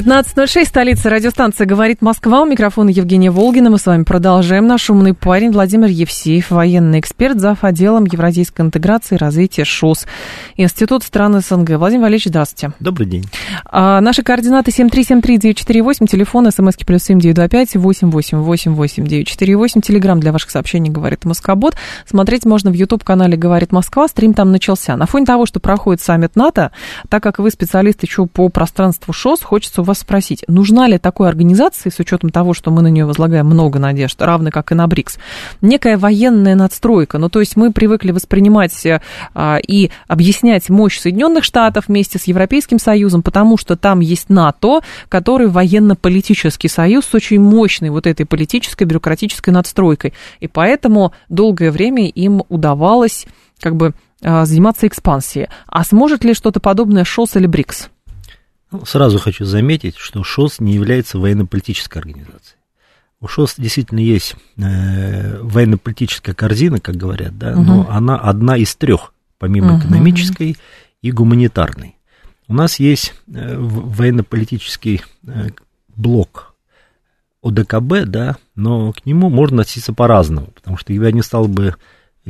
15.06, столица радиостанции «Говорит Москва». У микрофона Евгения Волгина. Мы с вами продолжаем. Наш умный парень Владимир Евсеев, военный эксперт, зав. отделом евразийской интеграции и развития ШОС, Институт стран СНГ. Владимир Валерьевич, здравствуйте. Добрый день. А, наши координаты 7373948, телефон, смски плюс 7925 8888948, телеграмм для ваших сообщений «Говорит Москобот». Смотреть можно в YouTube-канале «Говорит Москва». Стрим там начался. На фоне того, что проходит саммит НАТО, так как вы специалист еще по пространству ШОС, хочется у вас спросить, нужна ли такой организации, с учетом того, что мы на нее возлагаем много надежд, равно как и на БРИКС, некая военная надстройка? Ну, то есть мы привыкли воспринимать а, и объяснять мощь Соединенных Штатов вместе с Европейским Союзом, потому что там есть НАТО, который военно-политический союз с очень мощной вот этой политической, бюрократической надстройкой. И поэтому долгое время им удавалось как бы а, заниматься экспансией. А сможет ли что-то подобное ШОС или БРИКС? Ну, сразу хочу заметить, что ШОС не является военно-политической организацией. У ШОС действительно есть э, военно-политическая корзина, как говорят, да, угу. но она одна из трех, помимо угу. экономической и гуманитарной. У нас есть э, военно-политический э, блок ОДКБ, да, но к нему можно относиться по-разному, потому что я не стал бы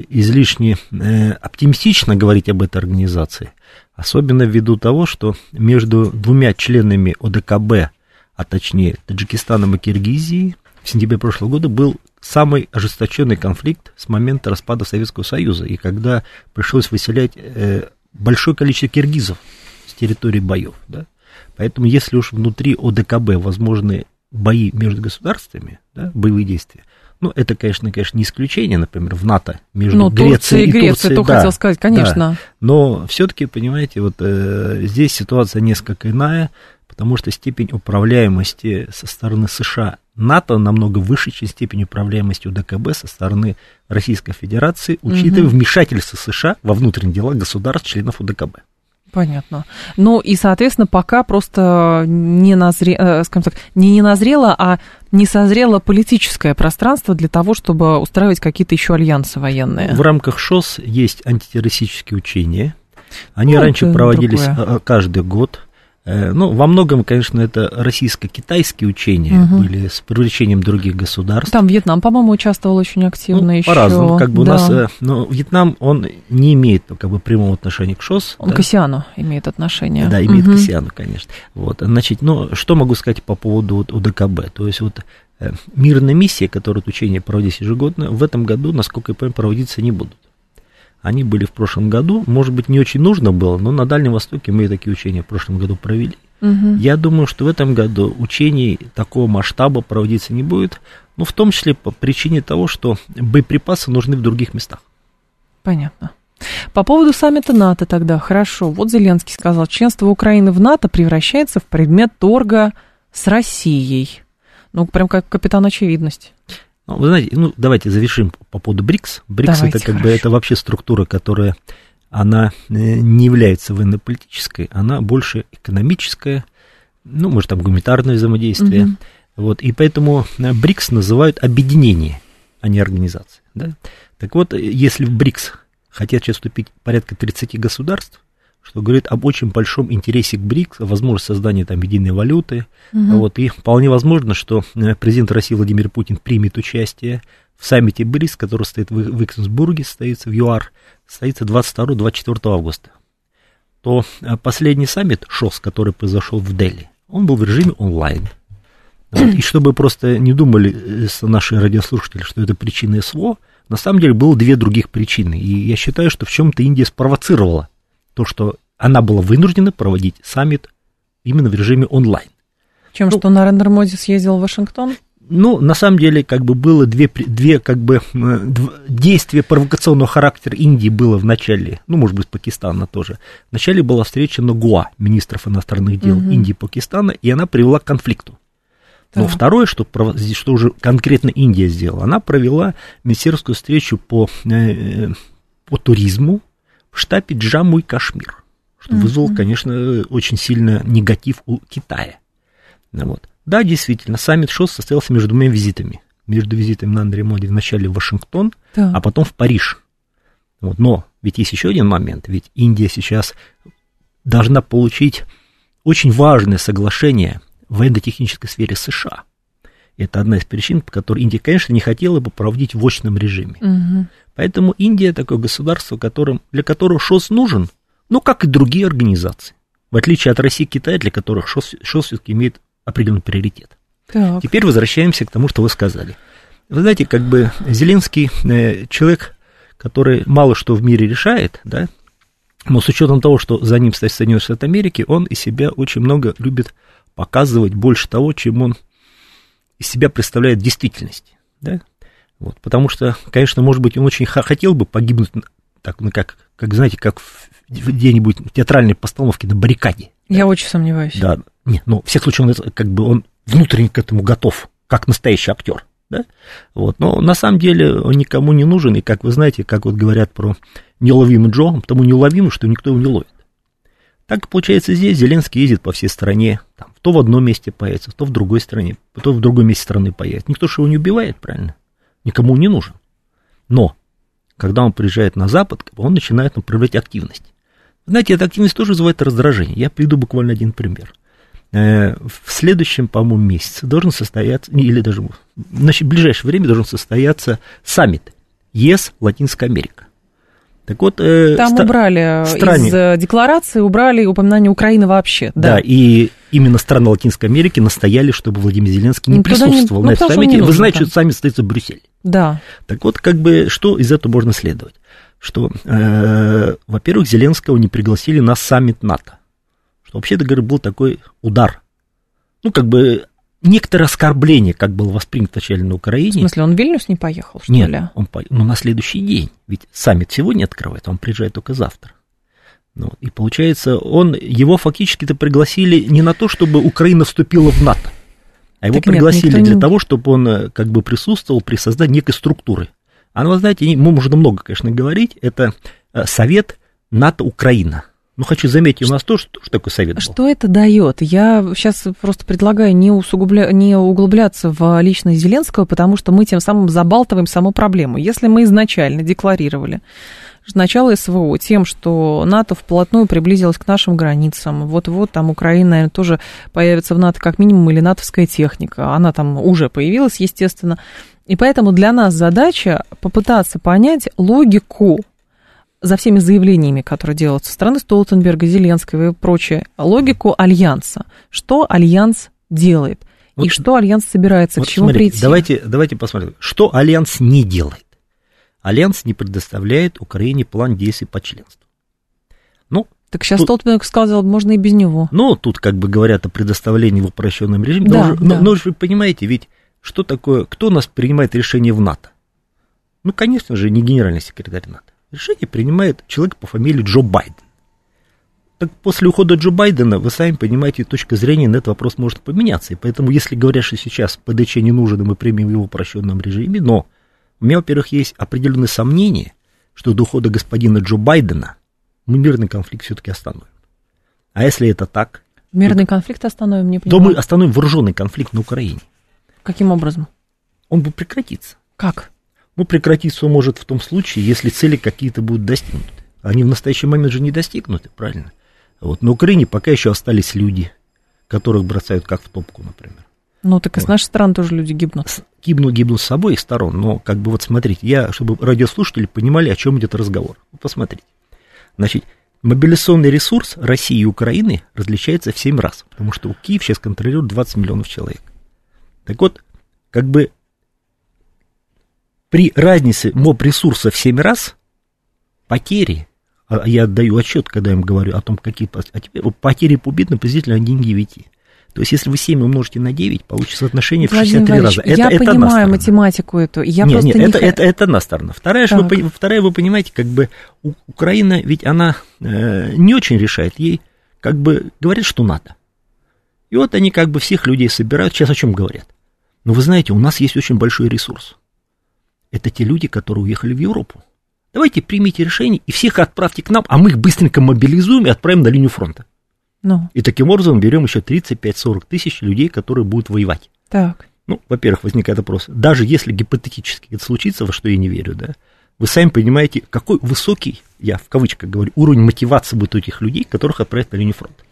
излишне э, оптимистично говорить об этой организации, особенно ввиду того, что между двумя членами ОДКБ, а точнее Таджикистаном и Киргизией, в сентябре прошлого года был самый ожесточенный конфликт с момента распада Советского Союза, и когда пришлось выселять э, большое количество киргизов с территории боев. Да? Поэтому если уж внутри ОДКБ возможны бои между государствами, да, боевые действия, ну, это, конечно, конечно, не исключение, например, в НАТО между ну, Грецией и Турцией. Греция, то да, хотел сказать, конечно. Да. Но все-таки, понимаете, вот э, здесь ситуация несколько иная, потому что степень управляемости со стороны США НАТО намного выше, чем степень управляемости УДКБ со стороны Российской Федерации, учитывая угу. вмешательство США во внутренние дела государств, членов УДКБ. Понятно. Ну и, соответственно, пока просто не назре, э, скажем так, не не назрело, а не созрело политическое пространство для того, чтобы устраивать какие-то еще альянсы военные. В рамках ШОС есть антитеррористические учения. Они ну, раньше проводились другое. Э, каждый год. Э, ну, во многом, конечно, это российско-китайские учения угу. были с привлечением других государств. Там Вьетнам, по-моему, участвовал очень активно ну, еще. По-разному, как бы да. у нас, э, но Вьетнам, он не имеет как бы прямого отношения к ШОС. Он да? к АСИАНу имеет отношение. Да, имеет угу. к АСИАНу, конечно. Вот, значит, ну, что могу сказать по поводу вот, УДКБ? То есть вот э, мирная миссия, которая учения проводится ежегодно, в этом году, насколько я понимаю, проводиться не будут. Они были в прошлом году, может быть, не очень нужно было, но на Дальнем Востоке мы такие учения в прошлом году провели. Угу. Я думаю, что в этом году учений такого масштаба проводиться не будет, ну, в том числе по причине того, что боеприпасы нужны в других местах. Понятно. По поводу саммита НАТО тогда, хорошо. Вот Зеленский сказал, членство Украины в НАТО превращается в предмет торга с Россией. Ну, прям как капитан очевидность. Ну, вы знаете, ну, давайте завершим по поводу БРИКС. БРИКС давайте, это как хорошо. бы это вообще структура, которая она э, не является военно-политической, она больше экономическая, ну, может, там гуманитарное взаимодействие. Угу. Вот, и поэтому э, БРИКС называют объединение, а не организация. Да? Так вот, если в БРИКС хотят сейчас вступить порядка 30 государств, что говорит об очень большом интересе к БРИКС, возможность создания там единой валюты. Угу. Вот, и вполне возможно, что э, президент России Владимир Путин примет участие в саммите БРИКС, который стоит в, в Эксенсбурге, состоится в ЮАР, состоится 22-24 августа. То э, последний саммит ШОС, который произошел в Дели, он был в режиме онлайн. Вот, и чтобы просто не думали э, наши радиослушатели, что это причина СВО, на самом деле было две других причины. И я считаю, что в чем-то Индия спровоцировала то, что она была вынуждена проводить саммит именно в режиме онлайн. Чем ну, что Нарендер Моди съездил в Вашингтон? Ну, на самом деле, как бы было две, две как бы, действия провокационного характера Индии было в начале, ну, может быть, Пакистана тоже. В начале была встреча на Гуа, министров иностранных дел угу. Индии и Пакистана, и она привела к конфликту. Но второе, что, что уже конкретно Индия сделала, она провела министерскую встречу по, э, по туризму в штабе Джамму и Кашмир, что mm-hmm. вызвало, конечно, очень сильно негатив у Китая. Вот. Да, действительно, саммит ШОС состоялся между двумя визитами. Между визитами на Андрея Моди вначале в Вашингтон, да. а потом в Париж. Вот. Но ведь есть еще один момент, ведь Индия сейчас должна получить очень важное соглашение в военно-технической сфере США. Это одна из причин, по которой Индия, конечно, не хотела бы проводить в очном режиме. Угу. Поэтому Индия такое государство, которым, для которого ШОС нужен, ну, как и другие организации. В отличие от России и Китая, для которых ШОС, ШОС все-таки имеет определенный приоритет. Так. Теперь возвращаемся к тому, что вы сказали. Вы знаете, как бы Зеленский э, человек, который мало что в мире решает, да, но с учетом того, что за ним стоит Соединенные Штаты Америки, он из себя очень много любит показывать больше того, чем он из себя представляет в действительности. Да? Вот, потому что, конечно, может быть, он очень хотел бы погибнуть, так, ну, как, как знаете, как в где-нибудь театральной постановке на баррикаде. Я да? очень сомневаюсь. Да, нет, но ну, в всех случаях он, как бы, он внутренне к этому готов, как настоящий актер. Да? Вот. Но на самом деле он никому не нужен, и как вы знаете, как вот говорят про неуловимый Джо, потому неуловимый, что никто его не ловит. Так получается здесь Зеленский ездит по всей стране, там, то в одном месте появится, то в другой стране, то в другом месте страны появится. Никто же его не убивает, правильно? Никому не нужен. Но, когда он приезжает на Запад, он начинает там, проявлять активность. Знаете, эта активность тоже вызывает раздражение. Я приведу буквально один пример. Э, в следующем, по-моему, месяце должен состояться, или даже в ближайшее время должен состояться саммит ЕС Латинская Америка. Так вот, э, Там ста- убрали стране... из э, декларации, убрали упоминание Украины вообще. Да. да, и именно страны Латинской Америки настояли, чтобы Владимир Зеленский не Никуда присутствовал не... на ну, этом саммите. Вы знаете, там. что саммит состоится в Брюсселе. Да. Так вот, как бы, что из этого можно следовать? Что, э, во-первых, Зеленского не пригласили на саммит НАТО. Что, вообще-то говоря, был такой удар. Ну, как бы некоторое оскорбление, как было воспринято вначале на Украине. В смысле, он в Вильнюс не поехал, что Нет, ли? он по... ну, на следующий день. Ведь саммит сегодня открывает, он приезжает только завтра. Ну, и получается, он, его фактически-то пригласили не на то, чтобы Украина вступила в НАТО, а его так пригласили нет, для не... того, чтобы он э, как бы присутствовал при создании некой структуры. А ну, вы знаете, ему можно много, конечно, говорить, это э, Совет НАТО-Украина. Ну, хочу заметить, у нас тоже что такое совет был. Что это дает? Я сейчас просто предлагаю не, усугубля... не углубляться в личность Зеленского, потому что мы тем самым забалтываем саму проблему. Если мы изначально декларировали начало СВО тем, что НАТО вплотную приблизилось к нашим границам. Вот-вот там Украина, наверное, тоже появится в НАТО как минимум или натовская техника. Она там уже появилась, естественно. И поэтому для нас задача попытаться понять логику за всеми заявлениями, которые делаются со стороны Столтенберга, Зеленского и прочее, логику альянса. Что альянс делает? Вот, и что альянс собирается, вот к чему смотрите, прийти? Давайте, давайте посмотрим, что альянс не делает. Альянс не предоставляет Украине план действий по членству. Ну, так сейчас тут, Столтенберг сказал, можно и без него. Ну, тут как бы говорят о предоставлении в упрощенном режиме. Да, но, да. Но, но вы понимаете, ведь что такое, кто у нас принимает решение в НАТО? Ну, конечно же, не генеральный секретарь НАТО. Решение принимает человек по фамилии Джо Байден. Так после ухода Джо Байдена, вы сами понимаете, точка зрения на этот вопрос может поменяться. И поэтому, если говорят, что сейчас ПДЧ не нужен, и мы примем его в упрощенном режиме, но у меня, во-первых, есть определенные сомнения, что до ухода господина Джо Байдена мы мирный конфликт все-таки остановим. А если это так... Мирный то, конфликт остановим, не понимаю. То мы остановим вооруженный конфликт на Украине. Каким образом? Он будет прекратиться. Как? Ну, прекратиться может в том случае, если цели какие-то будут достигнуты. Они в настоящий момент же не достигнуты, правильно? Вот. На Украине пока еще остались люди, которых бросают как в топку, например. Ну, так и вот. с нашей стороны тоже люди гибнут. Гибнут, гибнут с обоих сторон, но как бы вот смотрите, я, чтобы радиослушатели понимали, о чем идет разговор. посмотрите. Значит, мобилизационный ресурс России и Украины различается в 7 раз, потому что у Киев сейчас контролирует 20 миллионов человек. Так вот, как бы при разнице моб ресурса в 7 раз потери, а я отдаю отчет, когда я им говорю о том, какие а теперь, потери по убитым приблизительно 1 к 9. То есть, если вы 7 умножите на 9, получится отношение в 63 раза. Это, я это понимаю математику эту. Я нет, нет, не... это, это, это одна сторона. Вторая, что вы, вторая, вы понимаете, как бы Украина, ведь она э, не очень решает. Ей как бы говорит, что надо. И вот они как бы всех людей собирают. Сейчас о чем говорят? Но вы знаете, у нас есть очень большой ресурс. Это те люди, которые уехали в Европу. Давайте примите решение и всех отправьте к нам, а мы их быстренько мобилизуем и отправим на линию фронта. Ну. И таким образом берем еще 35-40 тысяч людей, которые будут воевать. Так. Ну, во-первых, возникает вопрос, даже если гипотетически это случится, во что я не верю, да, вы сами понимаете, какой высокий, я в кавычках говорю, уровень мотивации будет у этих людей, которых отправят на линию фронта.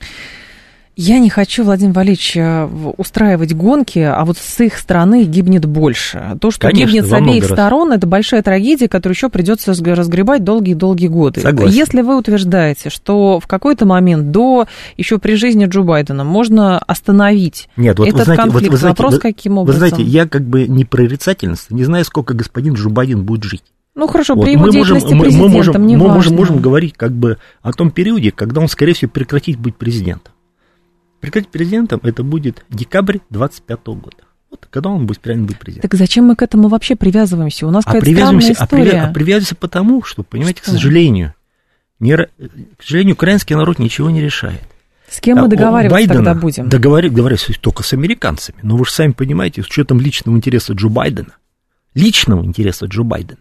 Я не хочу, Владимир Валерьевич, э, устраивать гонки, а вот с их стороны гибнет больше. То, что Конечно, гибнет с обеих сторон, это большая трагедия, которую еще придется разгребать долгие-долгие годы. Согласен. Если вы утверждаете, что в какой-то момент до еще при жизни Джо Байдена можно остановить Нет, вот этот знаете, конфликт, вот, вы знаете, вопрос вы, каким образом? Вы знаете, я как бы не прорицательность, не знаю, сколько господин Джо Байден будет жить. Ну хорошо, вот. при его мы деятельности можем, президентом, мы можем, не мы можем, можем говорить как бы о том периоде, когда он, скорее всего, прекратит быть президентом. Прекратить президентом это будет декабрь 25 года. Вот когда он будет реально быть президентом. Так зачем мы к этому вообще привязываемся? У нас а какая-то странная а история. А, привязываемся потому, что, понимаете, что? к сожалению, не, к сожалению, украинский народ ничего не решает. С кем мы а договариваться Байдена тогда будем? Договариваться договариваться только с американцами. Но вы же сами понимаете, с учетом личного интереса Джо Байдена, личного интереса Джо Байдена,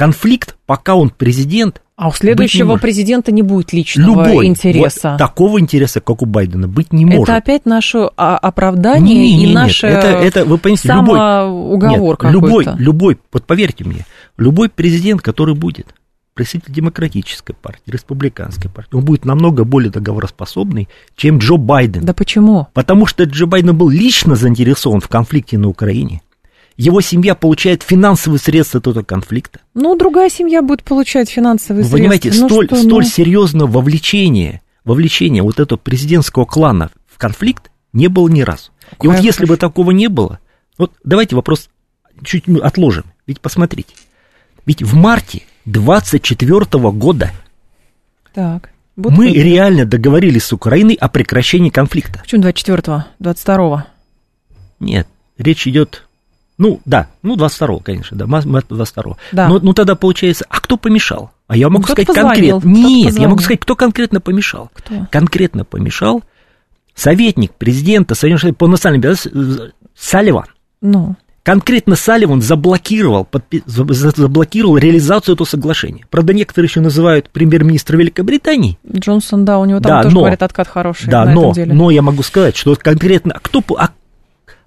конфликт, пока он президент, а у следующего президента не будет личного Любой, интереса. Вот, такого интереса, как у Байдена, быть не может. Это опять наше оправдание не, не, и не, наше это, это, вы понимаете, самоуговор любой, любой, любой, вот поверьте мне, любой президент, который будет представитель демократической партии, республиканской партии, он будет намного более договороспособный, чем Джо Байден. Да почему? Потому что Джо Байден был лично заинтересован в конфликте на Украине его семья получает финансовые средства от этого конфликта. Ну, другая семья будет получать финансовые Вы средства. Понимаете, ну, столь, что, столь ну... серьезного вовлечения, вовлечения вот этого президентского клана в конфликт не было ни разу. Какая И вот если бы такого не было, вот давайте вопрос чуть отложим. Ведь посмотрите, ведь в марте 24 года так, мы это. реально договорились с Украиной о прекращении конфликта. Почему 24-го? 22-го? Нет, речь идет ну, да, ну, 22-го, конечно, да, 22-го. Да. Но, ну, тогда получается, а кто помешал? А я могу ну, сказать конкретно. Нет, позвонил. я могу сказать, кто конкретно помешал. Кто? Конкретно помешал советник президента Соединенных Штатов по национальной безопасности Салливан. Ну. Конкретно Салливан заблокировал, подпи- заблокировал реализацию этого соглашения. Правда, некоторые еще называют премьер-министра Великобритании. Джонсон, да, у него там да, тоже, но, говорят, откат хороший да, на но, этом деле. но я могу сказать, что конкретно, а кто, а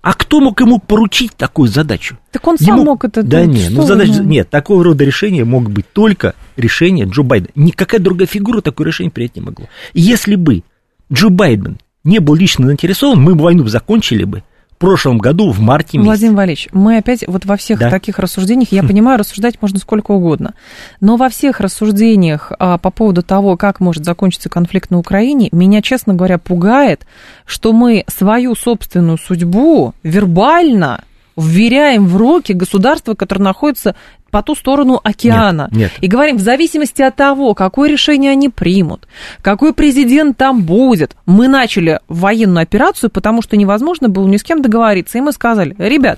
а кто мог ему поручить такую задачу? Так он сам ему... мог это... Да нет, ну задача... Нет, такого рода решения мог быть только решение Джо Байдена. Никакая другая фигура такое решение принять не могла. Если бы Джо Байден не был лично заинтересован, мы бы войну закончили бы прошлом году в марте месяце. Владимир Валерьевич, мы опять вот во всех да. таких рассуждениях, я понимаю, рассуждать можно сколько угодно, но во всех рассуждениях а, по поводу того, как может закончиться конфликт на Украине, меня, честно говоря, пугает, что мы свою собственную судьбу вербально вверяем в руки государства, которое находится по ту сторону океана. Нет, нет. И говорим, в зависимости от того, какое решение они примут, какой президент там будет. Мы начали военную операцию, потому что невозможно было ни с кем договориться. И мы сказали, ребят,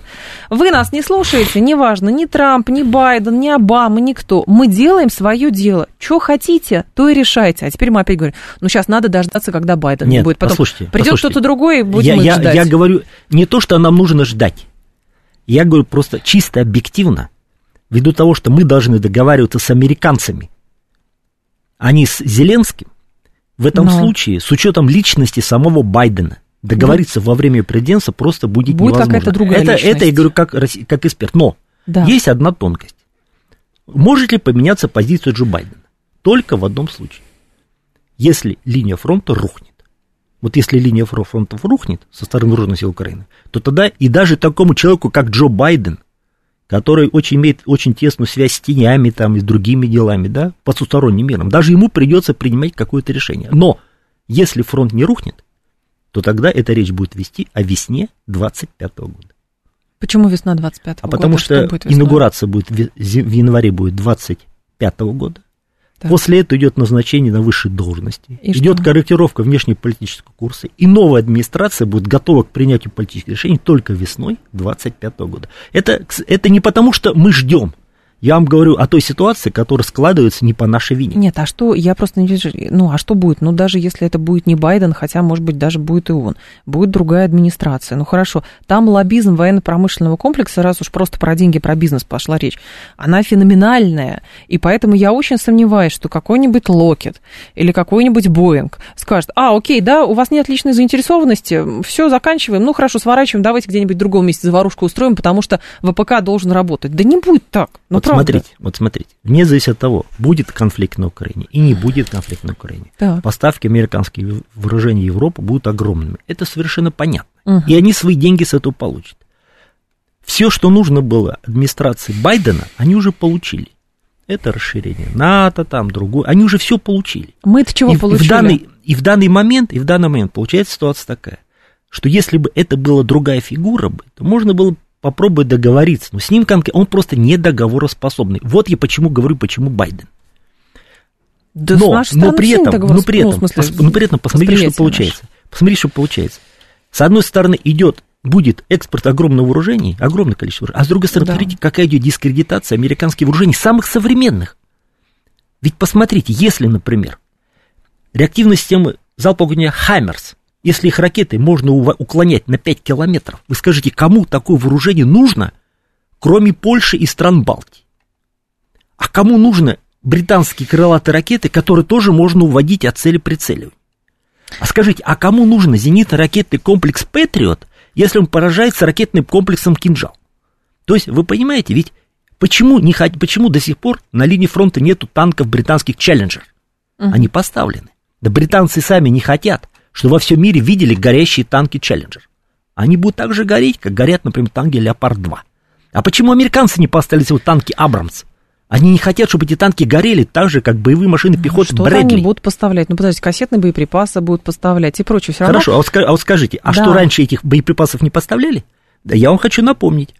вы нас не слушаете, неважно, ни Трамп, ни Байден, ни Обама, никто. Мы делаем свое дело. Что хотите, то и решайте. А теперь мы опять говорим, ну сейчас надо дождаться, когда Байден Нет, будет. Потом послушайте, придет кто-то другой, и будем я, ждать. Я говорю не то, что нам нужно ждать. Я говорю просто чисто объективно ввиду того, что мы должны договариваться с американцами, а не с Зеленским, в этом Но... случае, с учетом личности самого Байдена, договориться да. во время президентства просто будет, будет невозможно. какая-то другая это, личность. это я говорю как, как эксперт. Но да. есть одна тонкость. Может ли поменяться позиция Джо Байдена? Только в одном случае. Если линия фронта рухнет. Вот если линия фронта рухнет со стороны вооруженных сил Украины, то тогда и даже такому человеку, как Джо Байден, который очень имеет очень тесную связь с тенями там, и с другими делами, да, потусторонним миром. Даже ему придется принимать какое-то решение. Но если фронт не рухнет, то тогда эта речь будет вести о весне 25 -го года. Почему весна 25 -го а года? потому что, что инаугурация будет в январе будет 25 -го года, так. После этого идет назначение на высшие должности, и идет что? корректировка внешнеполитического курса, и новая администрация будет готова к принятию политических решений только весной 2025 года. Это, это не потому, что мы ждем. Я вам говорю о той ситуации, которая складывается не по нашей вине. Нет, а что, я просто не вижу, ну, а что будет? Ну, даже если это будет не Байден, хотя, может быть, даже будет и он, будет другая администрация. Ну, хорошо, там лоббизм военно-промышленного комплекса, раз уж просто про деньги, про бизнес пошла речь, она феноменальная, и поэтому я очень сомневаюсь, что какой-нибудь Локет или какой-нибудь Боинг скажет, а, окей, да, у вас нет личной заинтересованности, все, заканчиваем, ну, хорошо, сворачиваем, давайте где-нибудь в другом месте заварушку устроим, потому что ВПК должен работать. Да не будет так. Ну, вот. Смотрите, вот смотрите, вне зависимости от того, будет конфликт на Украине и не будет конфликт на Украине. Так. Поставки американских вооружений в Европу будут огромными. Это совершенно понятно. Угу. И они свои деньги с этого получат. Все, что нужно было администрации Байдена, они уже получили. Это расширение НАТО, там другое. Они уже все получили. Мы-то чего и, получили? И в, данный, и в данный момент, и в данный момент получается ситуация такая, что если бы это была другая фигура, то можно было попробовать договориться. Но с ним конкретно он просто не договороспособный. Вот я почему говорю, почему Байден. Да но, но при этом, но при этом, ну, смысле, но при этом посмотрите, что получается. Наш. Посмотрите, что получается. С одной стороны идет будет экспорт огромного вооружений, огромное количество вооружений, а с другой стороны, да. смотрите, какая идет дискредитация американских вооружений, самых современных. Ведь посмотрите, если, например, реактивные системы залпового огня «Хаммерс», если их ракеты можно уклонять на 5 километров, вы скажите, кому такое вооружение нужно, кроме Польши и стран Балтии? А кому нужны британские крылатые ракеты, которые тоже можно уводить от цели прицеливания? А скажите, а кому нужен зенитно-ракетный комплекс «Патриот», если он поражается ракетным комплексом «Кинжал»? То есть, вы понимаете, ведь почему, не, почему до сих пор на линии фронта нету танков британских «Челленджер»? Угу. Они поставлены. Да британцы сами не хотят что во всем мире видели горящие танки Челленджер. Они будут так же гореть, как горят, например, танки Леопард-2. А почему американцы не поставили вот танки Абрамс? Они не хотят, чтобы эти танки горели так же, как боевые машины пехоты что Брэдли. они будут поставлять? Ну, подождите, кассетные боеприпасы будут поставлять и прочее. Все Хорошо, равно... а, вот, а вот скажите, а да. что раньше этих боеприпасов не поставляли? Да я вам хочу напомнить.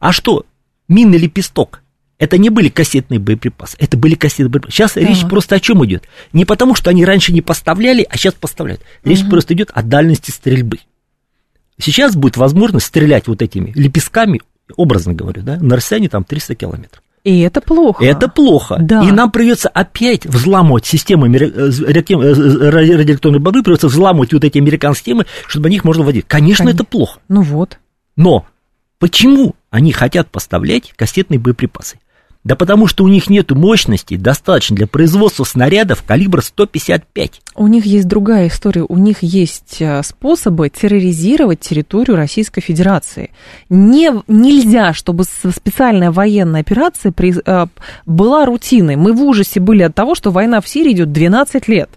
А что, минный лепесток это не были кассетные боеприпасы, это были кассетные боеприпасы. Сейчас да. речь просто о чем идет? Не потому, что они раньше не поставляли, а сейчас поставляют. Речь угу. просто идет о дальности стрельбы. Сейчас будет возможность стрелять вот этими лепестками, образно говорю, да, на расстоянии там 300 километров. И это плохо. Это плохо. Да. И нам придется опять взламывать системы э, э, радиоэлектронной борьбы, придется взламывать вот эти американские системы, чтобы на них можно вводить. Конечно, Конечно, это плохо. Ну вот. Но почему они хотят поставлять кассетные боеприпасы? Да потому что у них нет мощности, достаточно для производства снарядов калибра 155. У них есть другая история. У них есть э, способы терроризировать территорию Российской Федерации. Не, нельзя, чтобы специальная военная операция при, э, была рутиной. Мы в ужасе были от того, что война в Сирии идет 12 лет.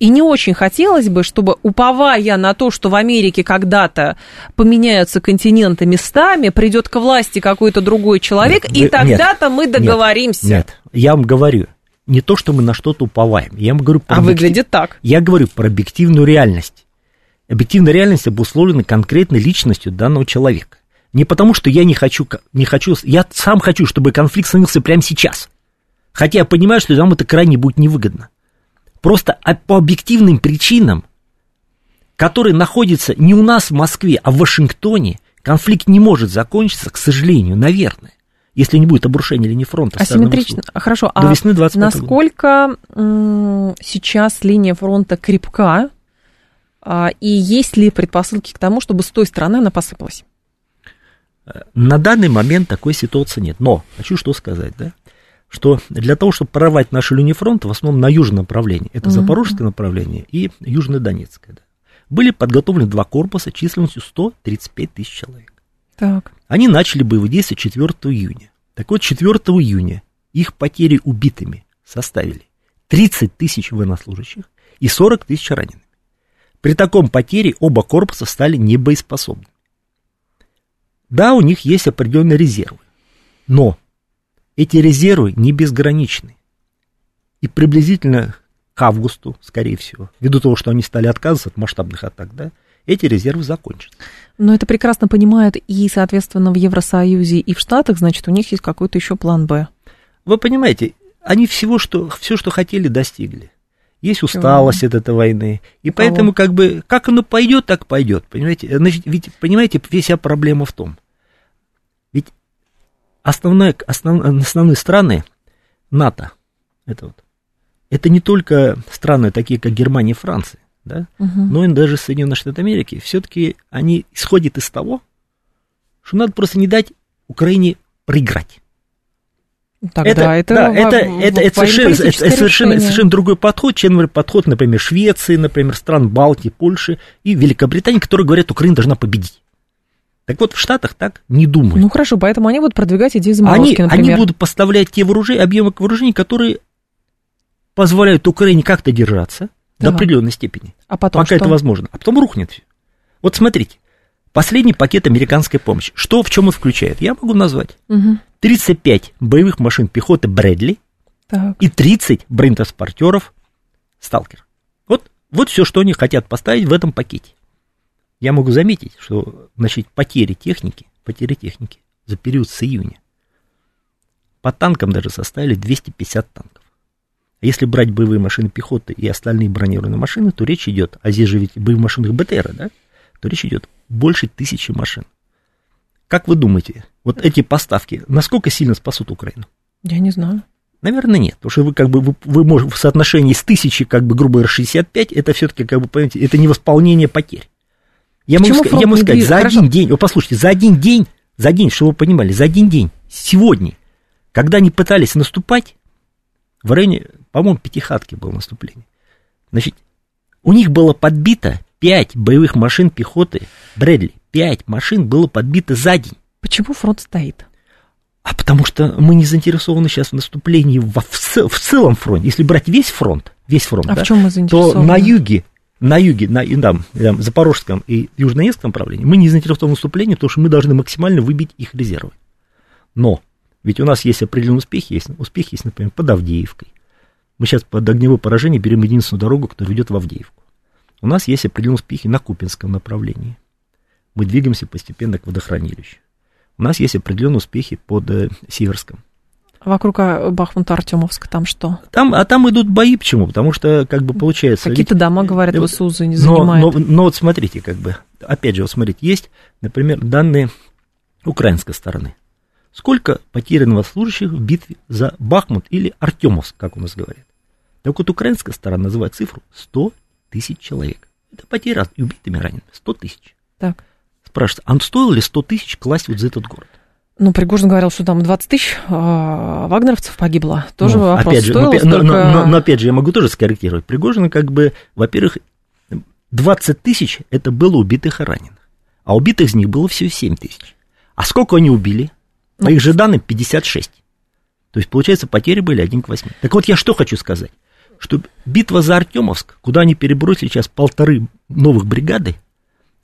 И не очень хотелось бы, чтобы, уповая на то, что в Америке когда-то поменяются континенты местами, придет к власти какой-то другой человек, нет, и тогда-то мы договоримся. Нет, нет, я вам говорю, не то, что мы на что-то уповаем. Я вам говорю про а объектив... выглядит так. Я говорю про объективную реальность. Объективная реальность обусловлена конкретной личностью данного человека. Не потому, что я не хочу, не хочу, я сам хочу, чтобы конфликт становился прямо сейчас. Хотя я понимаю, что нам это крайне будет невыгодно. Просто по объективным причинам, которые находятся не у нас в Москве, а в Вашингтоне, конфликт не может закончиться, к сожалению, наверное если не будет обрушения линии фронта. Асимметрично. Хорошо, до а весны насколько года. сейчас линия фронта крепка, а, и есть ли предпосылки к тому, чтобы с той стороны она посыпалась? На данный момент такой ситуации нет. Но хочу что сказать, да? Что для того, чтобы прорвать нашу линию фронта, в основном на южном направлении, это угу. Запорожское направление и Южно-Донецкое, да, были подготовлены два корпуса численностью 135 тысяч человек. Так. Они начали боевые действия 4 июня. Так вот, 4 июня их потери убитыми составили 30 тысяч военнослужащих и 40 тысяч ранеными. При таком потере оба корпуса стали небоеспособными. Да, у них есть определенные резервы, но эти резервы не безграничны. И приблизительно к августу, скорее всего, ввиду того, что они стали отказываться от масштабных атак, да, эти резервы закончатся. Но это прекрасно понимают и, соответственно, в Евросоюзе, и в Штатах, значит, у них есть какой-то еще план Б. Вы понимаете, они всего, что, все, что хотели, достигли. Есть усталость Чего? от этой войны. И Кого? поэтому, как бы, как оно пойдет, так пойдет. Понимаете? Значит, ведь, понимаете, вся проблема в том. Ведь основная, основ, основные страны НАТО, это вот, это не только страны такие, как Германия и Франция, да, угу. но и даже Соединенные Штаты Америки, все-таки они исходят из того, что надо просто не дать Украине проиграть. Тогда это, это, да, это, это, это, совершенно, это совершенно, совершенно другой подход, чем подход, например, Швеции, например, стран Балтии, Польши и Великобритании, которые говорят, Украина должна победить. Так вот, в Штатах так не думают. Ну хорошо, поэтому они будут продвигать идеи заморозки, они, например. Они будут поставлять те вооружения, объемы вооружений, которые позволяют Украине как-то держаться да. до определенной степени. А потом Пока что? это возможно. А потом рухнет все. Вот смотрите, последний пакет американской помощи. Что в чем он включает? Я могу назвать. Угу. 35 боевых машин пехоты Брэдли так. и 30 бронетранспортеров Сталкер. Вот, вот все, что они хотят поставить в этом пакете. Я могу заметить, что значит, потери техники, потери техники за период с июня по танкам даже составили 250 танков. А если брать боевые машины пехоты и остальные бронированные машины, то речь идет, а здесь же ведь боевых машинах БТР, да, то речь идет больше тысячи машин. Как вы думаете, вот эти поставки насколько сильно спасут Украину? Я не знаю. Наверное, нет. Потому что вы как бы вы, вы можете в соотношении с тысячи, как бы, грубо говоря, 65, это все-таки, как бы, понимаете, это не восполнение потерь. Я могу, сказать, я могу сказать, за Хорошо. один день, вот послушайте, за один день, за день, чтобы вы понимали, за один день, сегодня, когда они пытались наступать, в районе, по-моему, Пятихатки было наступление. Значит, у них было подбито 5 боевых машин пехоты Брэдли. 5 машин было подбито за день. Почему фронт стоит? А потому что мы не заинтересованы сейчас в наступлении в, в, в целом фронте. Если брать весь фронт, весь фронт, а да, то на юге, на юге, на там, там, Запорожском и Южноевском направлении мы не заинтересованы в наступлении, потому что мы должны максимально выбить их резервы. Но ведь у нас есть определенные успехи, есть успехи есть, например, под Авдеевкой. Мы сейчас под огневое поражение берем единственную дорогу, которая ведет в Авдеевку. У нас есть определенные успехи на Купинском направлении. Мы двигаемся постепенно к водохранилищу. У нас есть определенные успехи под э, Северском. Вокруг а, Бахмута Артемовска там что? Там, а там идут бои, почему? Потому что, как бы, получается... Какие-то дома, говорят, э, ВСУ не занимают. Но, но, но вот смотрите, как бы, опять же, вот смотрите, есть, например, данные украинской стороны. Сколько потерянного служащих в битве за Бахмут или Артемовск, как у нас говорят. Так вот, украинская сторона называет цифру 100 тысяч человек. Это потеря убитыми ранеными, 100 тысяч. Так спрашивается, а стоило ли 100 тысяч класть вот за этот город? Ну, Пригожин говорил, что там 20 тысяч а, вагнеровцев погибло. Тоже ну, вопрос, опять же, стоило но, столько... но, но, но, опять же, я могу тоже скорректировать. Пригожин, как бы, во-первых, 20 тысяч это было убитых и раненых. А убитых из них было всего 7 тысяч. А сколько они убили? По ну, их же данным 56. То есть, получается, потери были 1 к 8. Так вот, я что хочу сказать. Что битва за Артемовск, куда они перебросили сейчас полторы новых бригады,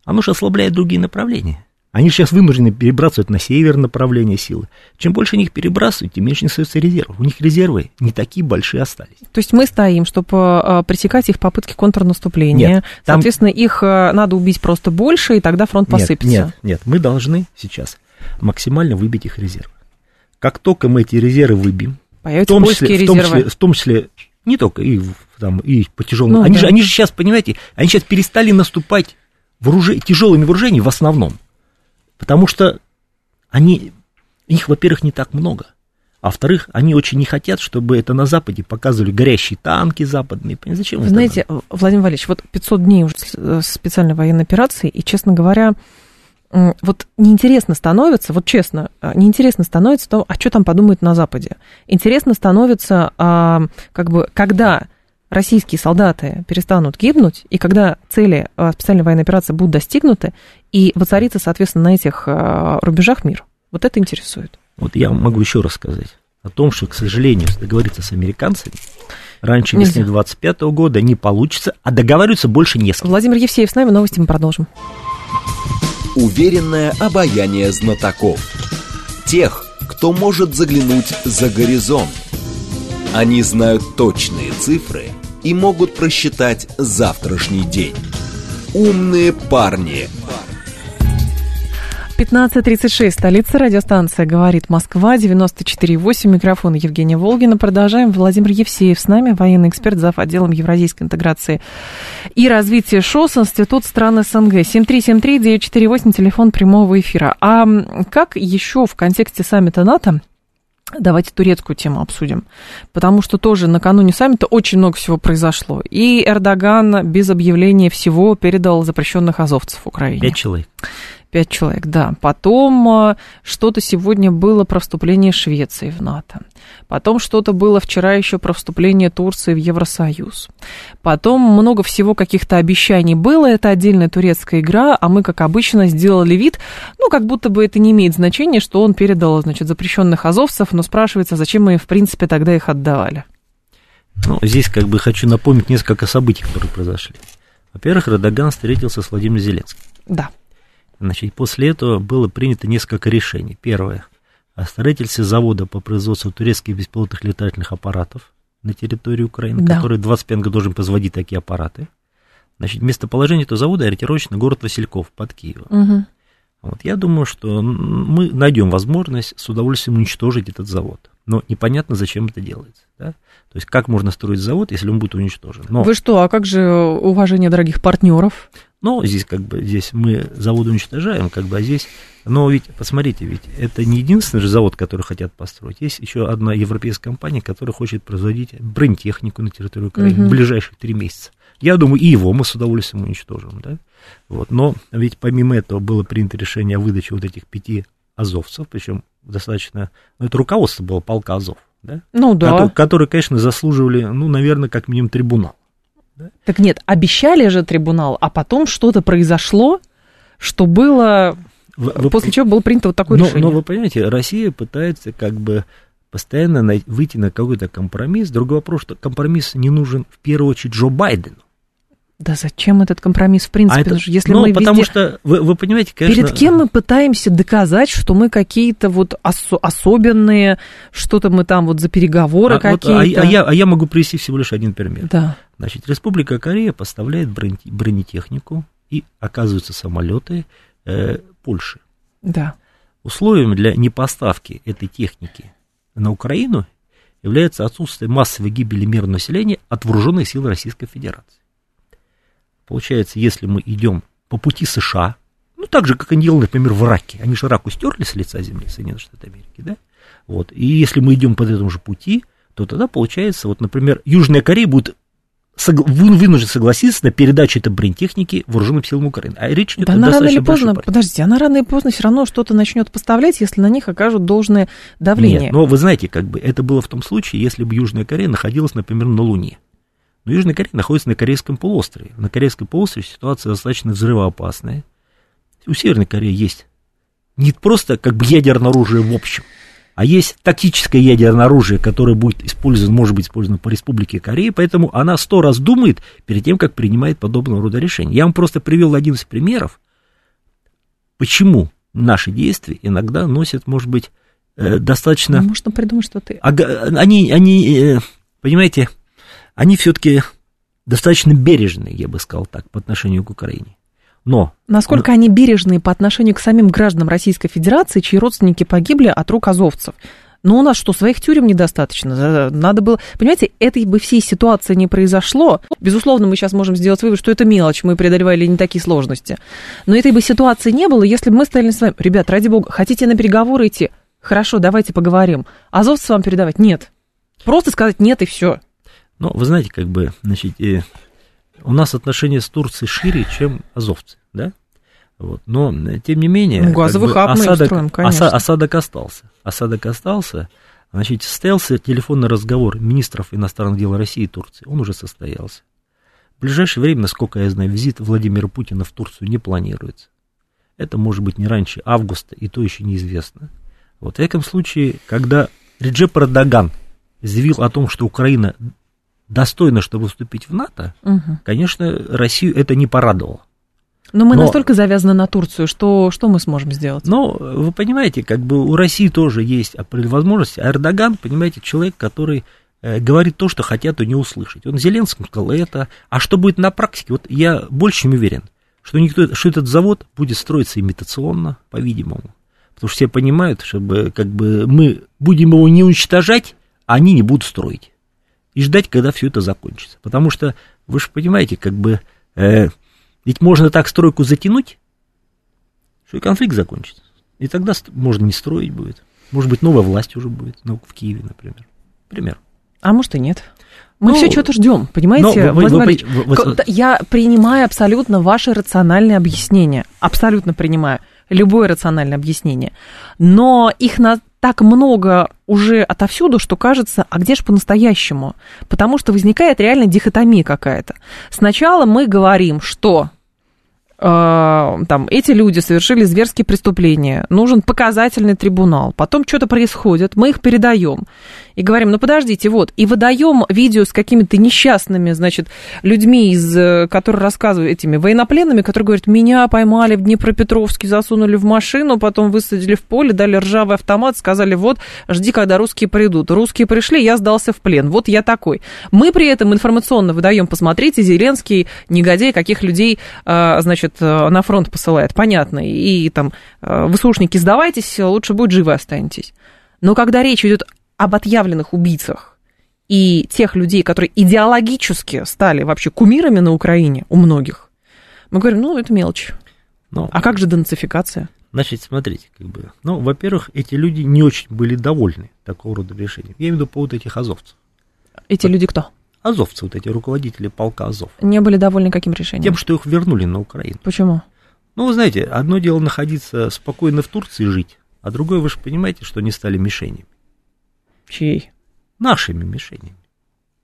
оно же ослабляет другие направления. Они сейчас вынуждены перебрасывать на север направление силы. Чем больше них перебрасывают, тем меньше остается резервов. У них резервы не такие большие остались. То есть мы стоим, чтобы а, пресекать их попытки контрнаступления. Нет, там... Соответственно, их а, надо убить просто больше, и тогда фронт нет, посыпется. Нет, нет, мы должны сейчас максимально выбить их резервы. Как только мы эти резервы выбьем, в том, числе, в, том числе, в том числе не только и, там, и по тяжелым. Ну, они, да. же, они же сейчас, понимаете, они сейчас перестали наступать вооруж... тяжелыми вооружениями в основном. Потому что они, их, во-первых, не так много. А во-вторых, они очень не хотят, чтобы это на Западе показывали горящие танки западные. Зачем? Знаете, это Владимир Валерьевич, вот 500 дней уже э, специальной военной операции, и, честно говоря, вот неинтересно становится, вот честно, э, неинтересно становится то, а что там подумают на Западе. Интересно становится, а, как бы, когда российские солдаты перестанут гибнуть, и когда цели э, специальной военной операции будут достигнуты, и воцарится, соответственно, на этих э, рубежах мир. Вот это интересует. Вот я могу еще раз сказать о том, что, к сожалению, договориться с американцами раньше весны 25 года не получится, а договариваться больше не с кем. Владимир Евсеев с нами, новости мы продолжим. Уверенное обаяние знатоков. Тех, кто может заглянуть за горизонт. Они знают точные цифры – и могут просчитать завтрашний день. Умные парни. 15.36, столица радиостанция «Говорит Москва», 94.8, микрофон Евгения Волгина. Продолжаем. Владимир Евсеев с нами, военный эксперт, зав. отделом евразийской интеграции и развития ШОС, Институт стран СНГ. 7373-948, телефон прямого эфира. А как еще в контексте саммита НАТО Давайте турецкую тему обсудим, потому что тоже накануне саммита очень много всего произошло. И Эрдоган без объявления всего передал запрещенных азовцев Украине. Пять человек. Пять человек, да. Потом э, что-то сегодня было про вступление Швеции в НАТО. Потом что-то было вчера еще про вступление Турции в Евросоюз. Потом много всего каких-то обещаний было. Это отдельная турецкая игра, а мы, как обычно, сделали вид, ну, как будто бы это не имеет значения, что он передал, значит, запрещенных азовцев, но спрашивается, зачем мы, в принципе, тогда их отдавали. Ну, здесь как бы хочу напомнить несколько событий, которые произошли. Во-первых, Эрдоган встретился с Владимиром Зеленским. Да. Значит, после этого было принято несколько решений. Первое. О строительстве завода по производству турецких беспилотных летательных аппаратов на территории Украины, да. который 25 год должен производить такие аппараты. Значит, местоположение этого завода ориентировочно город Васильков под Киевом. Угу. Вот, я думаю, что мы найдем возможность с удовольствием уничтожить этот завод. Но непонятно, зачем это делается. Да? То есть, как можно строить завод, если он будет уничтожен. Но... Вы что, а как же уважение дорогих партнеров? Но здесь как бы здесь мы заводы уничтожаем, как бы, а здесь, но ведь, посмотрите, ведь это не единственный же завод, который хотят построить. Есть еще одна европейская компания, которая хочет производить бронетехнику на территории Украины угу. в ближайшие три месяца. Я думаю, и его мы с удовольствием уничтожим, да. Вот. Но ведь помимо этого было принято решение о выдаче вот этих пяти азовцев, причем достаточно, ну, это руководство было полка Азов, да? Ну да. Которые, конечно, заслуживали, ну, наверное, как минимум трибунал. Да? Так нет, обещали же трибунал, а потом что-то произошло, что было, вы, после вы, чего было принято вот такое но, решение. Но вы понимаете, Россия пытается как бы постоянно выйти на какой-то компромисс. Другой вопрос, что компромисс не нужен в первую очередь Джо Байдену. Да зачем этот компромисс, в принципе? А это, если ну, мы потому везде... что, вы, вы понимаете, конечно... Перед кем мы пытаемся доказать, что мы какие-то вот ос- особенные, что-то мы там вот за переговоры а, какие-то... Вот, а, а, я, а я могу привести всего лишь один пример. Да. Значит, Республика Корея поставляет бронетехнику и, оказываются, самолеты э, Польши. Да. Условием для непоставки этой техники на Украину является отсутствие массовой гибели мирного населения от вооруженных сил Российской Федерации. Получается, если мы идем по пути США, ну, так же, как они делали, например, в Ираке. Они же Ираку стерли с лица земли, Соединенные Штаты Америки, да? Вот. И если мы идем по этому же пути, то тогда получается, вот, например, Южная Корея будет вынужден согласиться на передачу этой бронетехники вооруженным силам Украины. А речь идет да она рано или поздно, подождите, она рано или поздно все равно что-то начнет поставлять, если на них окажут должное давление. Нет, но вы знаете, как бы это было в том случае, если бы Южная Корея находилась, например, на Луне. Но Южная Корея находится на Корейском полуострове. На Корейском полуострове ситуация достаточно взрывоопасная. У Северной Кореи есть не просто как бы ядерное оружие в общем, а есть тактическое ядерное оружие, которое будет использовано, может быть использовано по Республике Корея, поэтому она сто раз думает перед тем, как принимает подобного рода решения. Я вам просто привел один из примеров, почему наши действия иногда носят, может быть, э, достаточно... Ну, можно придумать, что ты... Они, они, э, понимаете, они все-таки достаточно бережные, я бы сказал так, по отношению к Украине. Но... Насколько они бережные по отношению к самим гражданам Российской Федерации, чьи родственники погибли от рук азовцев? Но у нас что, своих тюрем недостаточно? Надо было... Понимаете, этой бы всей ситуации не произошло. Безусловно, мы сейчас можем сделать вывод, что это мелочь, мы преодолевали не такие сложности. Но этой бы ситуации не было, если бы мы стояли с вами. Ребят, ради бога, хотите на переговоры идти? Хорошо, давайте поговорим. Азовцев вам передавать? Нет. Просто сказать нет и все. Но вы знаете, как бы, значит, э, у нас отношения с Турцией шире, чем азовцы, да? Вот. Но, тем не менее, ну, газовый как бы, осадок, строим, оса, осадок остался. Осадок остался. Значит, состоялся телефонный разговор министров иностранных дел России и Турции. Он уже состоялся. В ближайшее время, насколько я знаю, визит Владимира Путина в Турцию не планируется. Это может быть не раньше августа, и то еще неизвестно. Вот в этом случае, когда Реджеп Эрдоган заявил о том, что Украина достойно, чтобы вступить в НАТО, угу. конечно, Россию это не порадовало. Но мы Но, настолько завязаны на Турцию, что, что мы сможем сделать? Ну, вы понимаете, как бы у России тоже есть возможности, а Эрдоган, понимаете, человек, который э, говорит то, что хотят у него услышать. Он Зеленскому сказал это, а что будет на практике, вот я больше чем уверен, что, никто, что этот завод будет строиться имитационно, по-видимому. Потому что все понимают, чтобы как бы мы будем его не уничтожать, а они не будут строить. И ждать, когда все это закончится. Потому что, вы же понимаете, как бы, э, ведь можно так стройку затянуть, что и конфликт закончится. И тогда можно не строить будет. Может быть, новая власть уже будет, ну, в Киеве, например. Пример. А может и нет. Мы ну, все что-то ждем, понимаете? Вы, вы, вы, вы, я принимаю абсолютно ваше рациональное объяснение. Абсолютно принимаю любое рациональное объяснение. Но их на так много уже отовсюду, что кажется, а где же по-настоящему? Потому что возникает реально дихотомия какая-то. Сначала мы говорим, что Э, там, эти люди совершили зверские преступления, нужен показательный трибунал, потом что-то происходит, мы их передаем и говорим, ну подождите, вот, и выдаем видео с какими-то несчастными, значит, людьми, из, э, которые рассказывают этими военнопленными, которые говорят, меня поймали в Днепропетровске, засунули в машину, потом высадили в поле, дали ржавый автомат, сказали, вот, жди, когда русские придут. Русские пришли, я сдался в плен, вот я такой. Мы при этом информационно выдаем, посмотрите, Зеленский, негодяй, каких людей, э, значит, на фронт посылает, понятно, и там, э, вы слушники, сдавайтесь, лучше будет живы останетесь. Но когда речь идет об отъявленных убийцах и тех людей, которые идеологически стали вообще кумирами на Украине у многих, мы говорим, ну, это мелочь. Но, ну, а как же денацификация? Значит, смотрите, как бы, ну, во-первых, эти люди не очень были довольны такого рода решением. Я имею в виду по вот этих азовцев. Эти вот, люди кто? Азовцы, вот эти руководители полка Азов. Не были довольны каким решением? Тем, что их вернули на Украину. Почему? Ну, вы знаете, одно дело находиться спокойно в Турции жить, а другое, вы же понимаете, что они стали мишенями. Чьей? Нашими мишенями.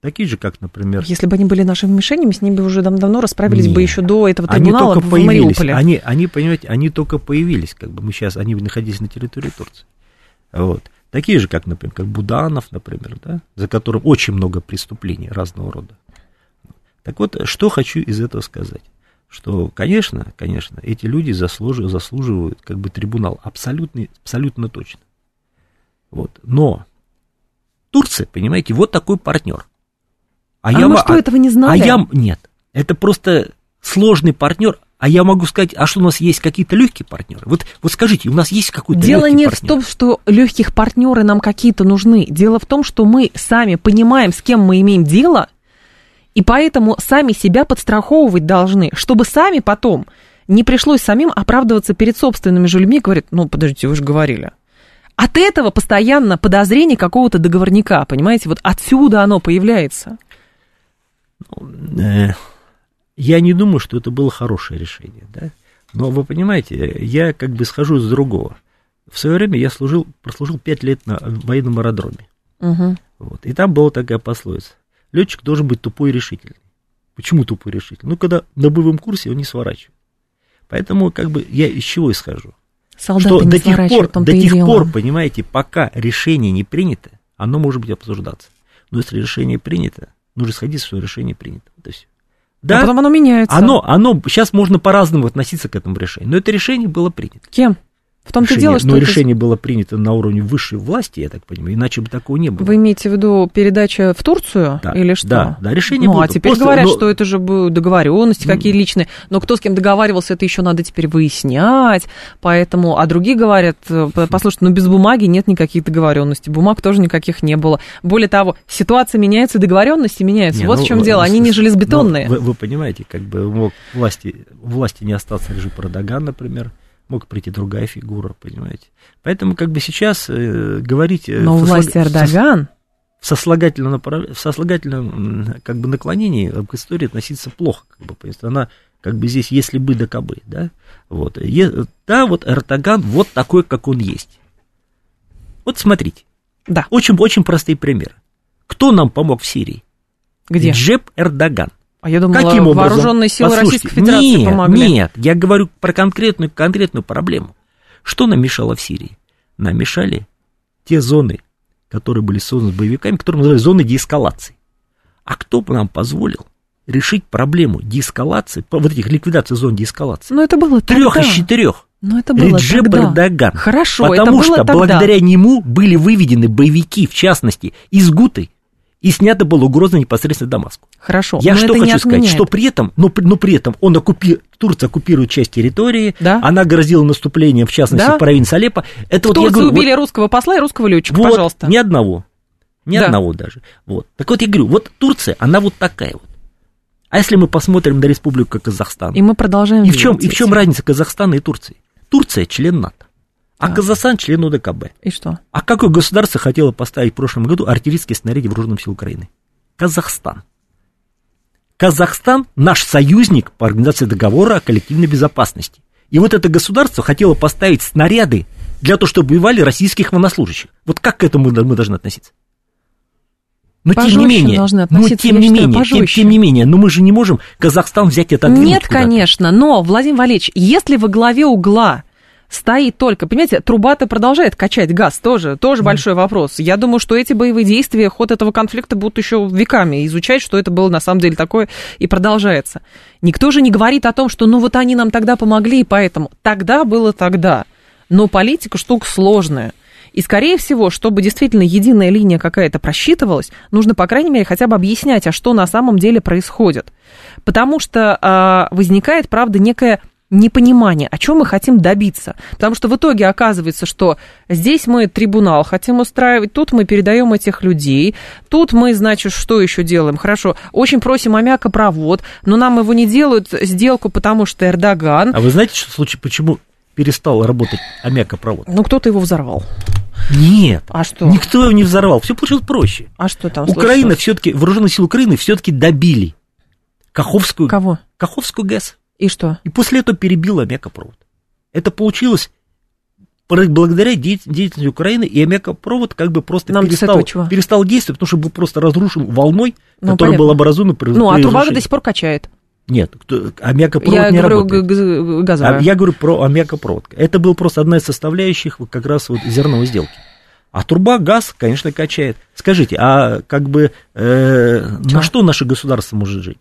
Такие же, как, например... Если бы они были нашими мишенями, с ними бы уже давно расправились Нет. бы еще до этого трибунала они только в появились. Мариуполе. Они, они, понимаете, они только появились, как бы мы сейчас, они находились на территории Турции. Вот. Такие же, как, например, как Буданов, например, да, за которым очень много преступлений разного рода. Так вот, что хочу из этого сказать? Что, конечно, конечно, эти люди заслуживают, заслуживают как бы трибунал, абсолютно, абсолютно точно. Вот. Но Турция, понимаете, вот такой партнер. А, а я, мы что, а, этого не знали? А я, нет, это просто сложный партнер, а я могу сказать, а что у нас есть какие-то легкие партнеры? Вот, вот скажите, у нас есть какой-то Дело нет партнер? в том, что легких партнеры нам какие-то нужны. Дело в том, что мы сами понимаем, с кем мы имеем дело, и поэтому сами себя подстраховывать должны, чтобы сами потом не пришлось самим оправдываться перед собственными же людьми, говорит, ну, подождите, вы же говорили. От этого постоянно подозрение какого-то договорника, понимаете? Вот отсюда оно появляется. Ну, э, я не думаю, что это было хорошее решение, да? Но вы понимаете, я как бы схожу с другого. В свое время я служил, прослужил пять лет на военном аэродроме. Угу. Вот, и там была такая пословица. Летчик должен быть тупой и решительный. Почему тупой и решительный? Ну, когда на боевом курсе он не сворачивает. Поэтому, как бы, я из чего исхожу? Солдаты что до тех пор, до тех пор, понимаете, пока решение не принято, оно может быть обсуждаться. Но если решение принято, нужно сходиться, что решение принято. Это все. Да, а потом оно меняется. Оно, оно, сейчас можно по-разному относиться к этому решению, но это решение было принято. Кем? В том-то решение, дело, что... Но это... решение было принято на уровне высшей власти, я так понимаю, иначе бы такого не было. Вы имеете в виду передача в Турцию да, или что? Да, да, решение ну, было. а теперь После... говорят, но... что это же договоренности какие личные, но кто с кем договаривался, это еще надо теперь выяснять, поэтому, а другие говорят, э, послушайте, ну без бумаги нет никаких договоренностей, бумаг тоже никаких не было. Более того, ситуация меняется, договоренности меняются. Не, вот ну, в чем дело, они не железобетонные. Вы, вы понимаете, как бы мог власти, власти не остаться режим Продаган, например, мог прийти другая фигура, понимаете. Поэтому как бы сейчас э, говорить... Э, Но власть Эрдоган... В сослагательном, направ... в сослагательном как бы наклонении к истории относиться плохо, как бы, потому она как бы здесь если бы да кабы, да, вот, е... да, вот Эрдоган вот такой, как он есть. Вот смотрите, да. очень-очень простые примеры. Кто нам помог в Сирии? Где? Джеб Эрдоган. А я думала, Каким образом? вооруженные силы Послушайте, Российской Федерации нет, помогли. Нет, я говорю про конкретную, конкретную проблему. Что нам мешало в Сирии? Нам мешали те зоны, которые были созданы боевиками, которые называли зоны деэскалации. А кто бы нам позволил решить проблему деэскалации, вот этих ликвидации зон деэскалации? Ну, это было Трех тогда. из четырех. Но это было Реджеп тогда. Эрдоган. Хорошо, Потому это было что тогда. благодаря нему были выведены боевики, в частности, из Гуты, и снята была угроза непосредственно Дамаску. Хорошо. Я что хочу сказать, что при этом, но, но при этом он оккупи, Турция оккупирует часть территории, да? она грозила наступлением, в частности, да? в провинции Алеппо. Это в вот Турции я говорю, убили вот, русского посла и русского летчика, вот, пожалуйста. Ни одного. Ни да. одного даже. Вот. Так вот я говорю, вот Турция, она вот такая вот. А если мы посмотрим на республику Казахстан? И мы продолжаем. И в чем, и в чем разница Казахстана и Турции? Турция член НАТО. А. Казахстан член ОДКБ. И что? А какое государство хотело поставить в прошлом году артиллерийские снаряды вооруженным сил Украины? Казахстан. Казахстан наш союзник по организации договора о коллективной безопасности. И вот это государство хотело поставить снаряды для того, чтобы убивали российских военнослужащих. Вот как к этому мы должны относиться? Но тем не менее, но тем не менее, тем, тем не менее, но мы же не можем Казахстан взять это Нет, конечно, но, Владимир Валерьевич, если во главе угла стоит только, понимаете, труба-то продолжает качать газ, тоже, тоже mm. большой вопрос. Я думаю, что эти боевые действия, ход этого конфликта будут еще веками изучать, что это было на самом деле такое и продолжается. Никто же не говорит о том, что ну вот они нам тогда помогли, и поэтому тогда было тогда. Но политика штука сложная. И, скорее всего, чтобы действительно единая линия какая-то просчитывалась, нужно, по крайней мере, хотя бы объяснять, а что на самом деле происходит. Потому что а, возникает, правда, некое непонимание, о чем мы хотим добиться. Потому что в итоге оказывается, что здесь мы трибунал хотим устраивать, тут мы передаем этих людей, тут мы, значит, что еще делаем? Хорошо, очень просим аммиакопровод, но нам его не делают сделку, потому что Эрдоган... А вы знаете, что в случае, почему перестал работать аммиакопровод? Ну, кто-то его взорвал. Нет. А что? Никто его не взорвал. Все получилось проще. А что там? Украина все-таки, вооруженные силы Украины все-таки добили Каховскую. Кого? Каховскую ГЭС. И что? И после этого перебила аммиакопровод. Это получилось благодаря деятельности Украины, и аммиакопровод как бы просто Нам перестал, перестал действовать, потому что был просто разрушен волной, ну, которая понятно. была образована при Ну, а труба до сих пор качает. Нет, кто, аммиакопровод я не говорю, работает. Газовая. А, я говорю про аммиакопровод. Это был просто одна из составляющих как раз вот зерновой сделки. А труба, газ, конечно, качает. Скажите, а как бы э, на что наше государство может жить?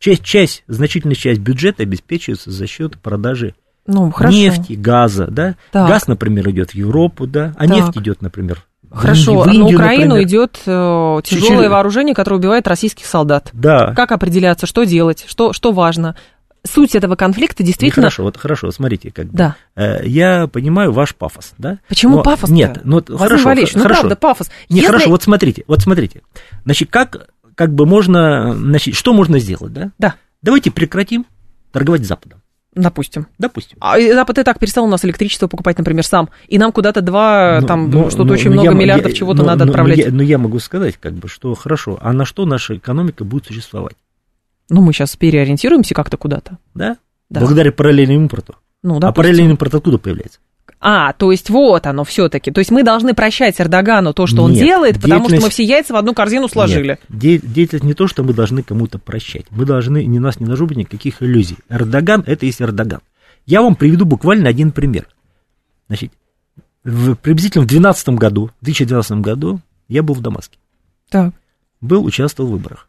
Часть, часть, значительная часть бюджета обеспечивается за счет продажи ну, нефти, газа, да? Так. Газ, например, идет в Европу, да, а так. нефть идет, например, Хорошо, в Индию, на Украину например. идет э, тяжелое вооружение, которое убивает российских солдат. Да. Как определяться, что делать, что, что важно? Суть этого конфликта действительно... хорошо, вот хорошо, смотрите, как бы. Да. Э, я понимаю ваш пафос, да? Почему но, пафос? Нет, ну хорошо, Валерьевич, ну хорошо. правда, пафос. Не, Если... хорошо, вот смотрите, вот смотрите. Значит, как, как бы можно, значит, что можно сделать, да? Да. Давайте прекратим торговать с Западом. Допустим. Допустим. А Запад и так перестал у нас электричество покупать, например, сам. И нам куда-то два, но, там, но, что-то но, очень но много я, миллиардов чего-то надо но, отправлять. Но я, но я могу сказать, как бы, что хорошо, а на что наша экономика будет существовать? Ну, мы сейчас переориентируемся как-то куда-то. Да? да. Благодаря параллельному импорту. Ну, допустим. а параллельный импорт откуда появляется? А, то есть вот оно все-таки. То есть мы должны прощать Эрдогану то, что Нет, он делает, потому что мы все яйца в одну корзину сложили. Нет, деятельность не то, что мы должны кому-то прощать. Мы должны, не нас не быть никаких иллюзий. Эрдоган – это есть Эрдоган. Я вам приведу буквально один пример. Значит, в, приблизительно в 2012 году, в 2012 году я был в Дамаске. Так. Был, участвовал в выборах.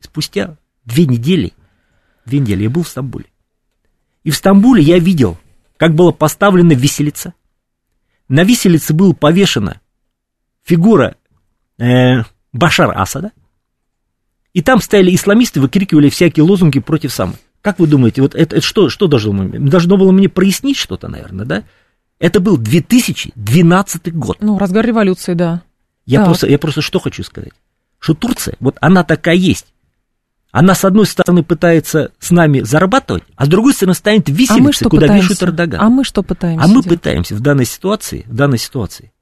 Спустя две недели, две недели я был в Стамбуле. И в Стамбуле я видел как была поставлена виселица. На виселице была повешена фигура э, Башара Асада, и там стояли исламисты, выкрикивали всякие лозунги против самых. Как вы думаете, вот это, это что, что должно, должно было мне прояснить что-то, наверное, да? Это был 2012 год. Ну, разгар революции, да. Я, просто, я просто что хочу сказать? Что Турция, вот она такая есть. Она, с одной стороны, пытается с нами зарабатывать, а с другой стороны, станет виселицей, а куда пытаемся? вешают Эрдоган. А мы что пытаемся? А мы делать? пытаемся в данной ситуации, в данной ситуации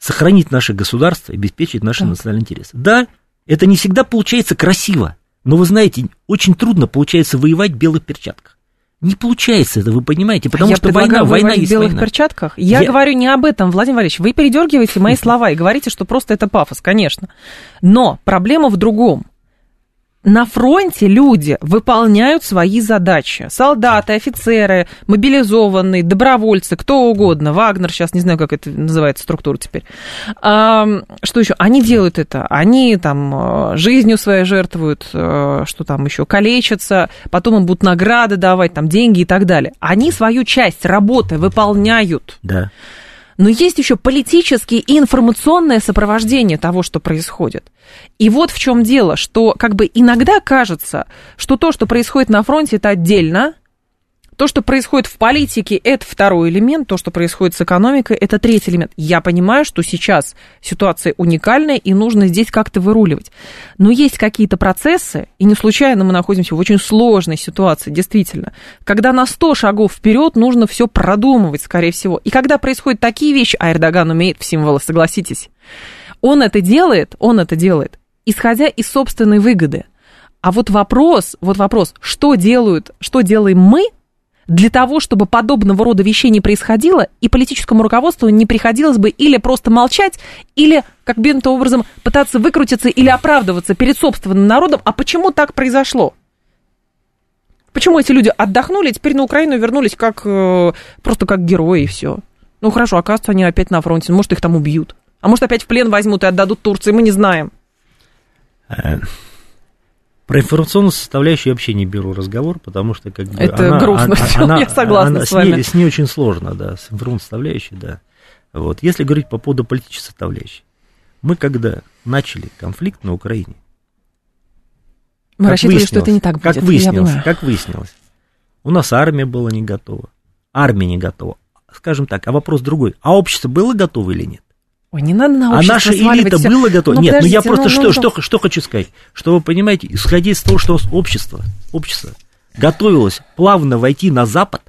сохранить наше государство, обеспечить наши да. национальные интересы. Да, это не всегда получается красиво, но вы знаете, очень трудно получается воевать в белых перчатках. Не получается это, вы понимаете, потому я что война, война есть в белых война. перчатках. Я, я говорю не об этом, Владимир Валерьевич. Вы передергиваете мои слова и говорите, что просто это пафос, конечно. Но проблема в другом на фронте люди выполняют свои задачи. Солдаты, офицеры, мобилизованные, добровольцы, кто угодно. Вагнер, сейчас не знаю, как это называется структура теперь. Что еще? Они делают это. Они там э, жизнью своей жертвуют, э, что там еще, калечатся, потом им будут награды давать, там деньги и так далее. Они свою часть работы выполняют. Да. Но есть еще политические и информационное сопровождение того, что происходит. И вот в чем дело, что как бы иногда кажется, что то, что происходит на фронте, это отдельно, то, что происходит в политике, это второй элемент, то, что происходит с экономикой, это третий элемент. Я понимаю, что сейчас ситуация уникальная, и нужно здесь как-то выруливать. Но есть какие-то процессы, и не случайно мы находимся в очень сложной ситуации, действительно, когда на 100 шагов вперед нужно все продумывать, скорее всего. И когда происходят такие вещи, а Эрдоган умеет в символы, согласитесь, он это делает, он это делает, исходя из собственной выгоды. А вот вопрос, вот вопрос, что делают, что делаем мы – для того, чтобы подобного рода вещей не происходило, и политическому руководству не приходилось бы или просто молчать, или каким-то образом пытаться выкрутиться или оправдываться перед собственным народом, а почему так произошло? Почему эти люди отдохнули, и теперь на Украину вернулись как, э, просто как герои и все? Ну хорошо, оказывается, они опять на фронте, может, их там убьют. А может, опять в плен возьмут и отдадут Турции, мы не знаем. Про информационную составляющую я вообще не беру разговор, потому что как бы Это она, грустно, она, она, я согласна она, с вами. С ней, с ней очень сложно, да, с информационной составляющей, да. Вот. Если говорить по поводу политической составляющей, мы когда начали конфликт на Украине, мы рассчитывали, что это не так будет. Как выяснилось, как выяснилось, у нас армия была не готова, армия не готова. Скажем так, а вопрос другой, а общество было готово или нет? Ой, не надо на А наша элита все. была готова. Ну, Нет, ну я просто ну, что, ну, что, что, что хочу сказать. Что вы понимаете, исходя из того, что общество, общество готовилось плавно войти на Запад,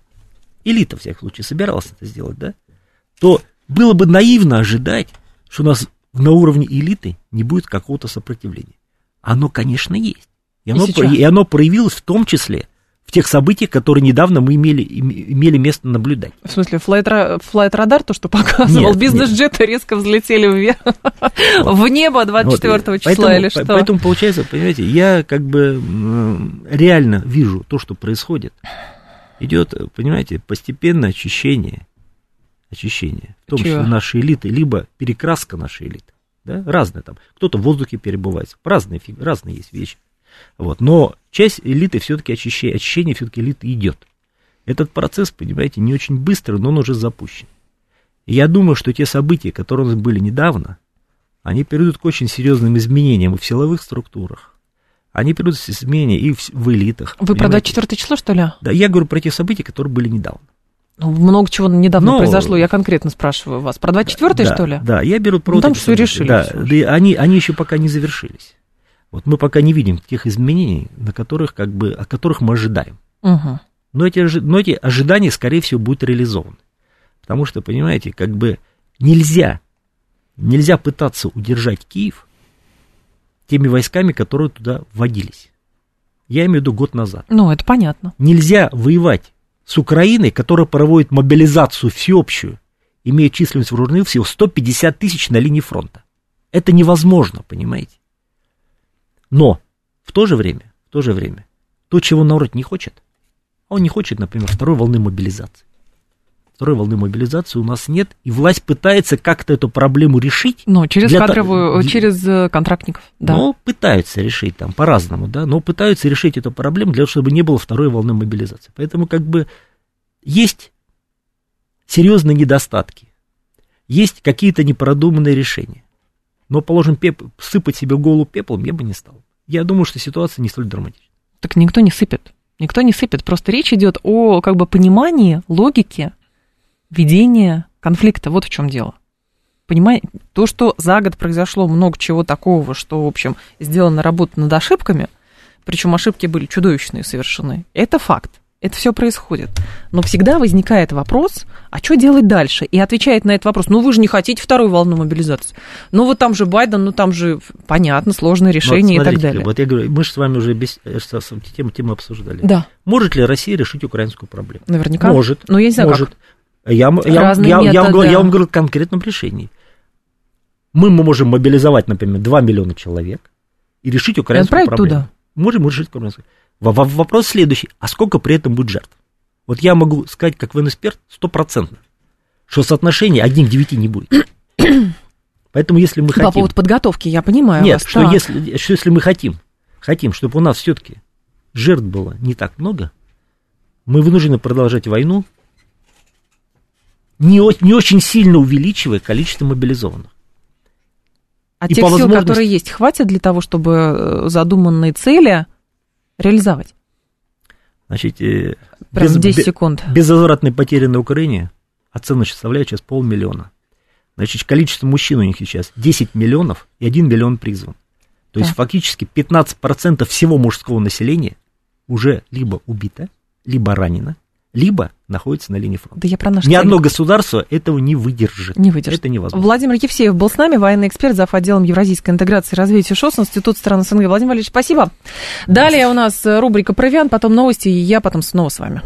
элита, в всяком случае, собиралась это сделать, да, то было бы наивно ожидать, что у нас на уровне элиты не будет какого-то сопротивления. Оно, конечно, есть. И оно, и, и оно проявилось в том числе тех событиях, которые недавно мы имели, имели место наблюдать. В смысле, флайт-радар, то, что показывал, бизнес-джеты резко взлетели вверх, вот. в небо 24 вот. числа поэтому, или что? Поэтому, получается, понимаете, я как бы реально вижу то, что происходит. Идет, понимаете, постепенное очищение, очищение, в том Чего? числе нашей элиты, либо перекраска нашей элиты. Да? Разные там. Кто-то в воздухе перебывает. Разные, разные есть вещи. Вот. Но часть элиты все-таки очищение, очищение все-таки элиты идет. Этот процесс, понимаете, не очень быстрый, но он уже запущен. И я думаю, что те события, которые у нас были недавно, они приведут к очень серьезным изменениям в силовых структурах. Они приведут к изменениям и в, в элитах. Вы про 24 число, что ли? Да, я говорю про те события, которые были недавно. Ну, много чего недавно Но, произошло, я конкретно спрашиваю вас. Про 24 да, что ли? Да, я беру про... Ну, там все решили. Да, да они, они еще пока не завершились. Вот мы пока не видим тех изменений, на которых, как бы, о которых мы ожидаем. Угу. Но, эти, но эти ожидания, скорее всего, будут реализованы. Потому что, понимаете, как бы нельзя, нельзя пытаться удержать Киев теми войсками, которые туда вводились. Я имею в виду год назад. Ну, это понятно. Нельзя воевать с Украиной, которая проводит мобилизацию всеобщую, имея численность вооруженных всего 150 тысяч на линии фронта. Это невозможно, понимаете? Но в то же время, в то же время, то, чего народ не хочет, он не хочет, например, второй волны мобилизации. Второй волны мобилизации у нас нет, и власть пытается как-то эту проблему решить. Ну, через кадровую, для... через э, контрактников, да. Ну, пытаются решить там по-разному, да, но пытаются решить эту проблему для того, чтобы не было второй волны мобилизации. Поэтому как бы есть серьезные недостатки, есть какие-то непродуманные решения. Но, положим, пеп... сыпать себе голову пеплом я бы не стал. Я думаю, что ситуация не столь драматична. Так никто не сыпет. Никто не сыпет. Просто речь идет о как бы понимании логики ведения конфликта. Вот в чем дело. Понимаете, то, что за год произошло много чего такого, что, в общем, сделана работа над ошибками, причем ошибки были чудовищные совершены, это факт это все происходит. Но всегда возникает вопрос, а что делать дальше? И отвечает на этот вопрос, ну вы же не хотите вторую волну мобилизации. Ну вот там же Байден, ну там же понятно, сложное решение вот, смотрите, и так далее. Вот я говорю, мы же с вами уже без, тему, тему обсуждали. Да. Может ли Россия решить украинскую проблему? Наверняка. Может. Но я не знаю, может. Как. Я, я, я, методы. я, вам, я вам говорю о конкретном решении. Мы можем мобилизовать, например, 2 миллиона человек и решить украинскую проблему. туда. Можем решить украинскую Вопрос следующий, а сколько при этом будет жертв? Вот я могу сказать, как военный эксперт, стопроцентно, что соотношение 1 к 9 не будет. Поэтому если мы хотим... По поводу подготовки, я понимаю Нет, вас, что, если, что если мы хотим, хотим, чтобы у нас все-таки жертв было не так много, мы вынуждены продолжать войну, не, не очень сильно увеличивая количество мобилизованных. А и тех сил, которые есть, хватит для того, чтобы э, задуманные цели реализовать? Значит, э, Прям без, 10 секунд. Безвозвратные потери на Украине оценочно составляют сейчас полмиллиона. Значит, количество мужчин у них сейчас 10 миллионов и 1 миллион призван. То да. есть фактически 15% всего мужского населения уже либо убито, либо ранено, либо находится на линии фронта. Да я про наш Ни одно государство этого не выдержит. Не выдержит. Это невозможно. Владимир Евсеев был с нами, военный эксперт, зав. отделом Евразийской интеграции и развития ШОС, Институт стран СНГ. Владимир Валерьевич, спасибо. Далее у нас рубрика «Провиан», потом новости, и я потом снова с вами.